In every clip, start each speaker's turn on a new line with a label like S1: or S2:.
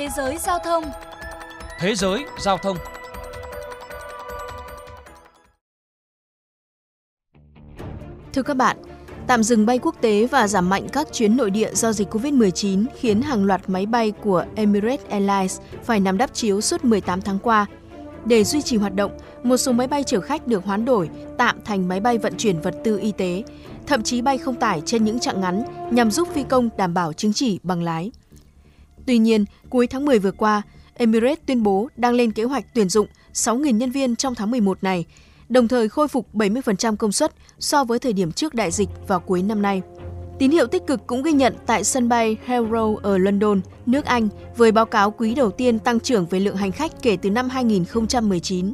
S1: Thế giới giao thông
S2: Thế giới giao thông
S3: Thưa các bạn, tạm dừng bay quốc tế và giảm mạnh các chuyến nội địa do dịch COVID-19 khiến hàng loạt máy bay của Emirates Airlines phải nằm đắp chiếu suốt 18 tháng qua. Để duy trì hoạt động, một số máy bay chở khách được hoán đổi tạm thành máy bay vận chuyển vật tư y tế, thậm chí bay không tải trên những chặng ngắn nhằm giúp phi công đảm bảo chứng chỉ bằng lái. Tuy nhiên, cuối tháng 10 vừa qua, Emirates tuyên bố đang lên kế hoạch tuyển dụng 6.000 nhân viên trong tháng 11 này, đồng thời khôi phục 70% công suất so với thời điểm trước đại dịch vào cuối năm nay. Tín hiệu tích cực cũng ghi nhận tại sân bay Heathrow ở London, nước Anh, với báo cáo quý đầu tiên tăng trưởng về lượng hành khách kể từ năm 2019.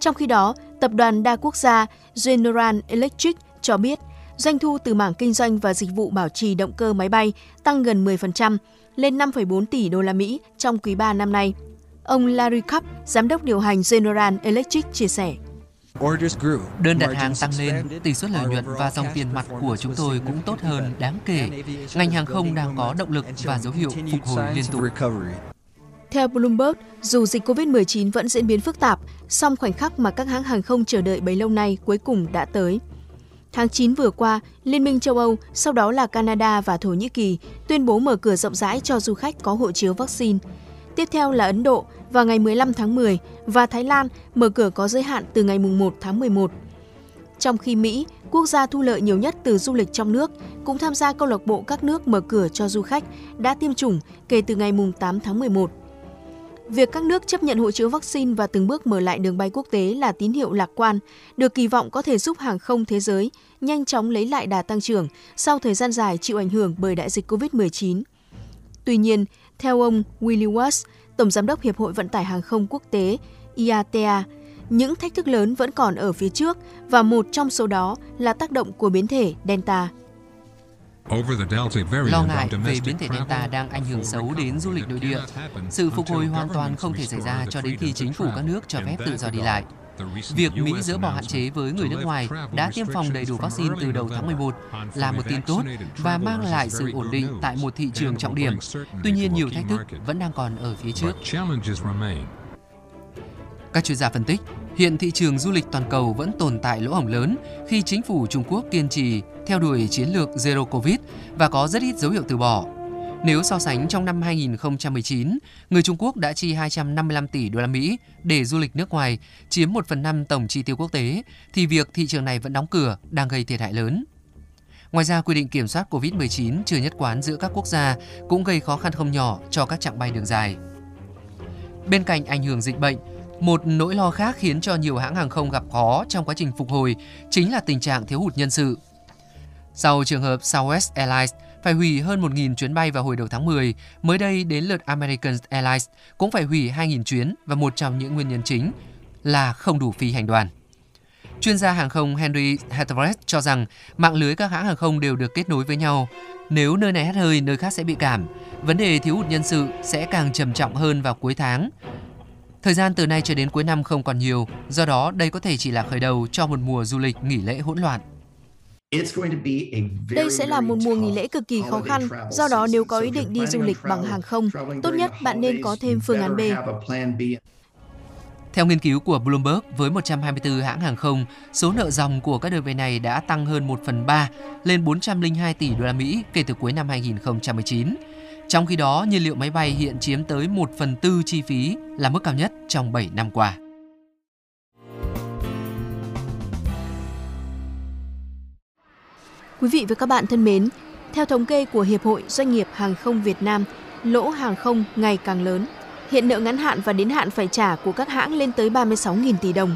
S3: Trong khi đó, tập đoàn đa quốc gia General Electric cho biết doanh thu từ mảng kinh doanh và dịch vụ bảo trì động cơ máy bay tăng gần 10% lên 5,4 tỷ đô la Mỹ trong quý 3 năm nay. Ông Larry Cup, giám đốc điều hành General Electric chia sẻ.
S4: Đơn đặt hàng tăng lên, tỷ suất lợi nhuận và dòng tiền mặt của chúng tôi cũng tốt hơn đáng kể. Ngành hàng không đang có động lực và dấu hiệu phục hồi liên tục.
S3: Theo Bloomberg, dù dịch COVID-19 vẫn diễn biến phức tạp, song khoảnh khắc mà các hãng hàng không chờ đợi bấy lâu nay cuối cùng đã tới. Tháng 9 vừa qua, Liên minh châu Âu, sau đó là Canada và Thổ Nhĩ Kỳ tuyên bố mở cửa rộng rãi cho du khách có hộ chiếu vaccine. Tiếp theo là Ấn Độ vào ngày 15 tháng 10 và Thái Lan mở cửa có giới hạn từ ngày 1 tháng 11. Trong khi Mỹ, quốc gia thu lợi nhiều nhất từ du lịch trong nước, cũng tham gia câu lạc bộ các nước mở cửa cho du khách đã tiêm chủng kể từ ngày 8 tháng 11. Việc các nước chấp nhận hộ chiếu vaccine và từng bước mở lại đường bay quốc tế là tín hiệu lạc quan, được kỳ vọng có thể giúp hàng không thế giới nhanh chóng lấy lại đà tăng trưởng sau thời gian dài chịu ảnh hưởng bởi đại dịch COVID-19. Tuy nhiên, theo ông Willie Watts, Tổng Giám đốc Hiệp hội Vận tải Hàng không Quốc tế IATA, những thách thức lớn vẫn còn ở phía trước và một trong số đó là tác động của biến thể Delta.
S4: Lo ngại về biến thể Delta đang ảnh hưởng xấu đến du lịch nội địa. Sự phục hồi hoàn toàn không thể xảy ra cho đến khi chính phủ các nước cho phép tự do đi lại. Việc Mỹ dỡ bỏ hạn chế với người nước ngoài đã tiêm phòng đầy đủ vaccine từ đầu tháng 11 là một tin tốt và mang lại sự ổn định tại một thị trường trọng điểm. Tuy nhiên, nhiều thách thức vẫn đang còn ở phía trước. Các chuyên gia phân tích, hiện thị trường du lịch toàn cầu vẫn tồn tại lỗ hổng lớn khi chính phủ Trung Quốc kiên trì theo đuổi chiến lược Zero Covid và có rất ít dấu hiệu từ bỏ. Nếu so sánh trong năm 2019, người Trung Quốc đã chi 255 tỷ đô la Mỹ để du lịch nước ngoài, chiếm 1 phần 5 tổng chi tiêu quốc tế, thì việc thị trường này vẫn đóng cửa đang gây thiệt hại lớn. Ngoài ra, quy định kiểm soát COVID-19 chưa nhất quán giữa các quốc gia cũng gây khó khăn không nhỏ cho các chặng bay đường dài. Bên cạnh ảnh hưởng dịch bệnh, một nỗi lo khác khiến cho nhiều hãng hàng không gặp khó trong quá trình phục hồi chính là tình trạng thiếu hụt nhân sự. Sau trường hợp Southwest Airlines phải hủy hơn 1.000 chuyến bay vào hồi đầu tháng 10, mới đây đến lượt American Airlines cũng phải hủy 2.000 chuyến và một trong những nguyên nhân chính là không đủ phi hành đoàn. Chuyên gia hàng không Henry Hathaway cho rằng mạng lưới các hãng hàng không đều được kết nối với nhau. Nếu nơi này hết hơi, nơi khác sẽ bị cảm. Vấn đề thiếu hụt nhân sự sẽ càng trầm trọng hơn vào cuối tháng. Thời gian từ nay cho đến cuối năm không còn nhiều, do đó đây có thể chỉ là khởi đầu cho một mùa du lịch nghỉ lễ hỗn loạn.
S3: Đây sẽ là một mùa nghỉ lễ cực kỳ khó khăn, do đó nếu có ý định đi du lịch bằng hàng không, tốt nhất bạn nên có thêm phương án B.
S4: Theo nghiên cứu của Bloomberg, với 124 hãng hàng không, số nợ dòng của các đơn vị này đã tăng hơn 1 phần 3 lên 402 tỷ đô la Mỹ kể từ cuối năm 2019. Trong khi đó, nhiên liệu máy bay hiện chiếm tới 1 phần tư chi phí là mức cao nhất trong 7 năm qua.
S3: Quý vị và các bạn thân mến, theo thống kê của Hiệp hội Doanh nghiệp Hàng không Việt Nam, lỗ hàng không ngày càng lớn. Hiện nợ ngắn hạn và đến hạn phải trả của các hãng lên tới 36.000 tỷ đồng.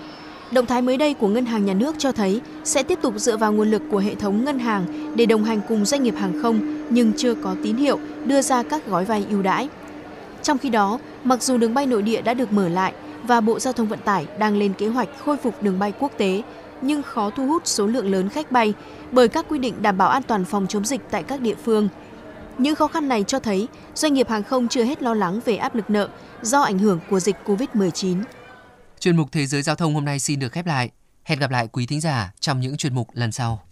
S3: Động thái mới đây của Ngân hàng Nhà nước cho thấy sẽ tiếp tục dựa vào nguồn lực của hệ thống ngân hàng để đồng hành cùng doanh nghiệp hàng không nhưng chưa có tín hiệu đưa ra các gói vay ưu đãi. Trong khi đó, mặc dù đường bay nội địa đã được mở lại và Bộ Giao thông Vận tải đang lên kế hoạch khôi phục đường bay quốc tế, nhưng khó thu hút số lượng lớn khách bay bởi các quy định đảm bảo an toàn phòng chống dịch tại các địa phương. Những khó khăn này cho thấy doanh nghiệp hàng không chưa hết lo lắng về áp lực nợ do ảnh hưởng của dịch COVID-19.
S4: Chuyên mục Thế giới Giao thông hôm nay xin được khép lại. Hẹn gặp lại quý thính giả trong những chuyên mục lần sau.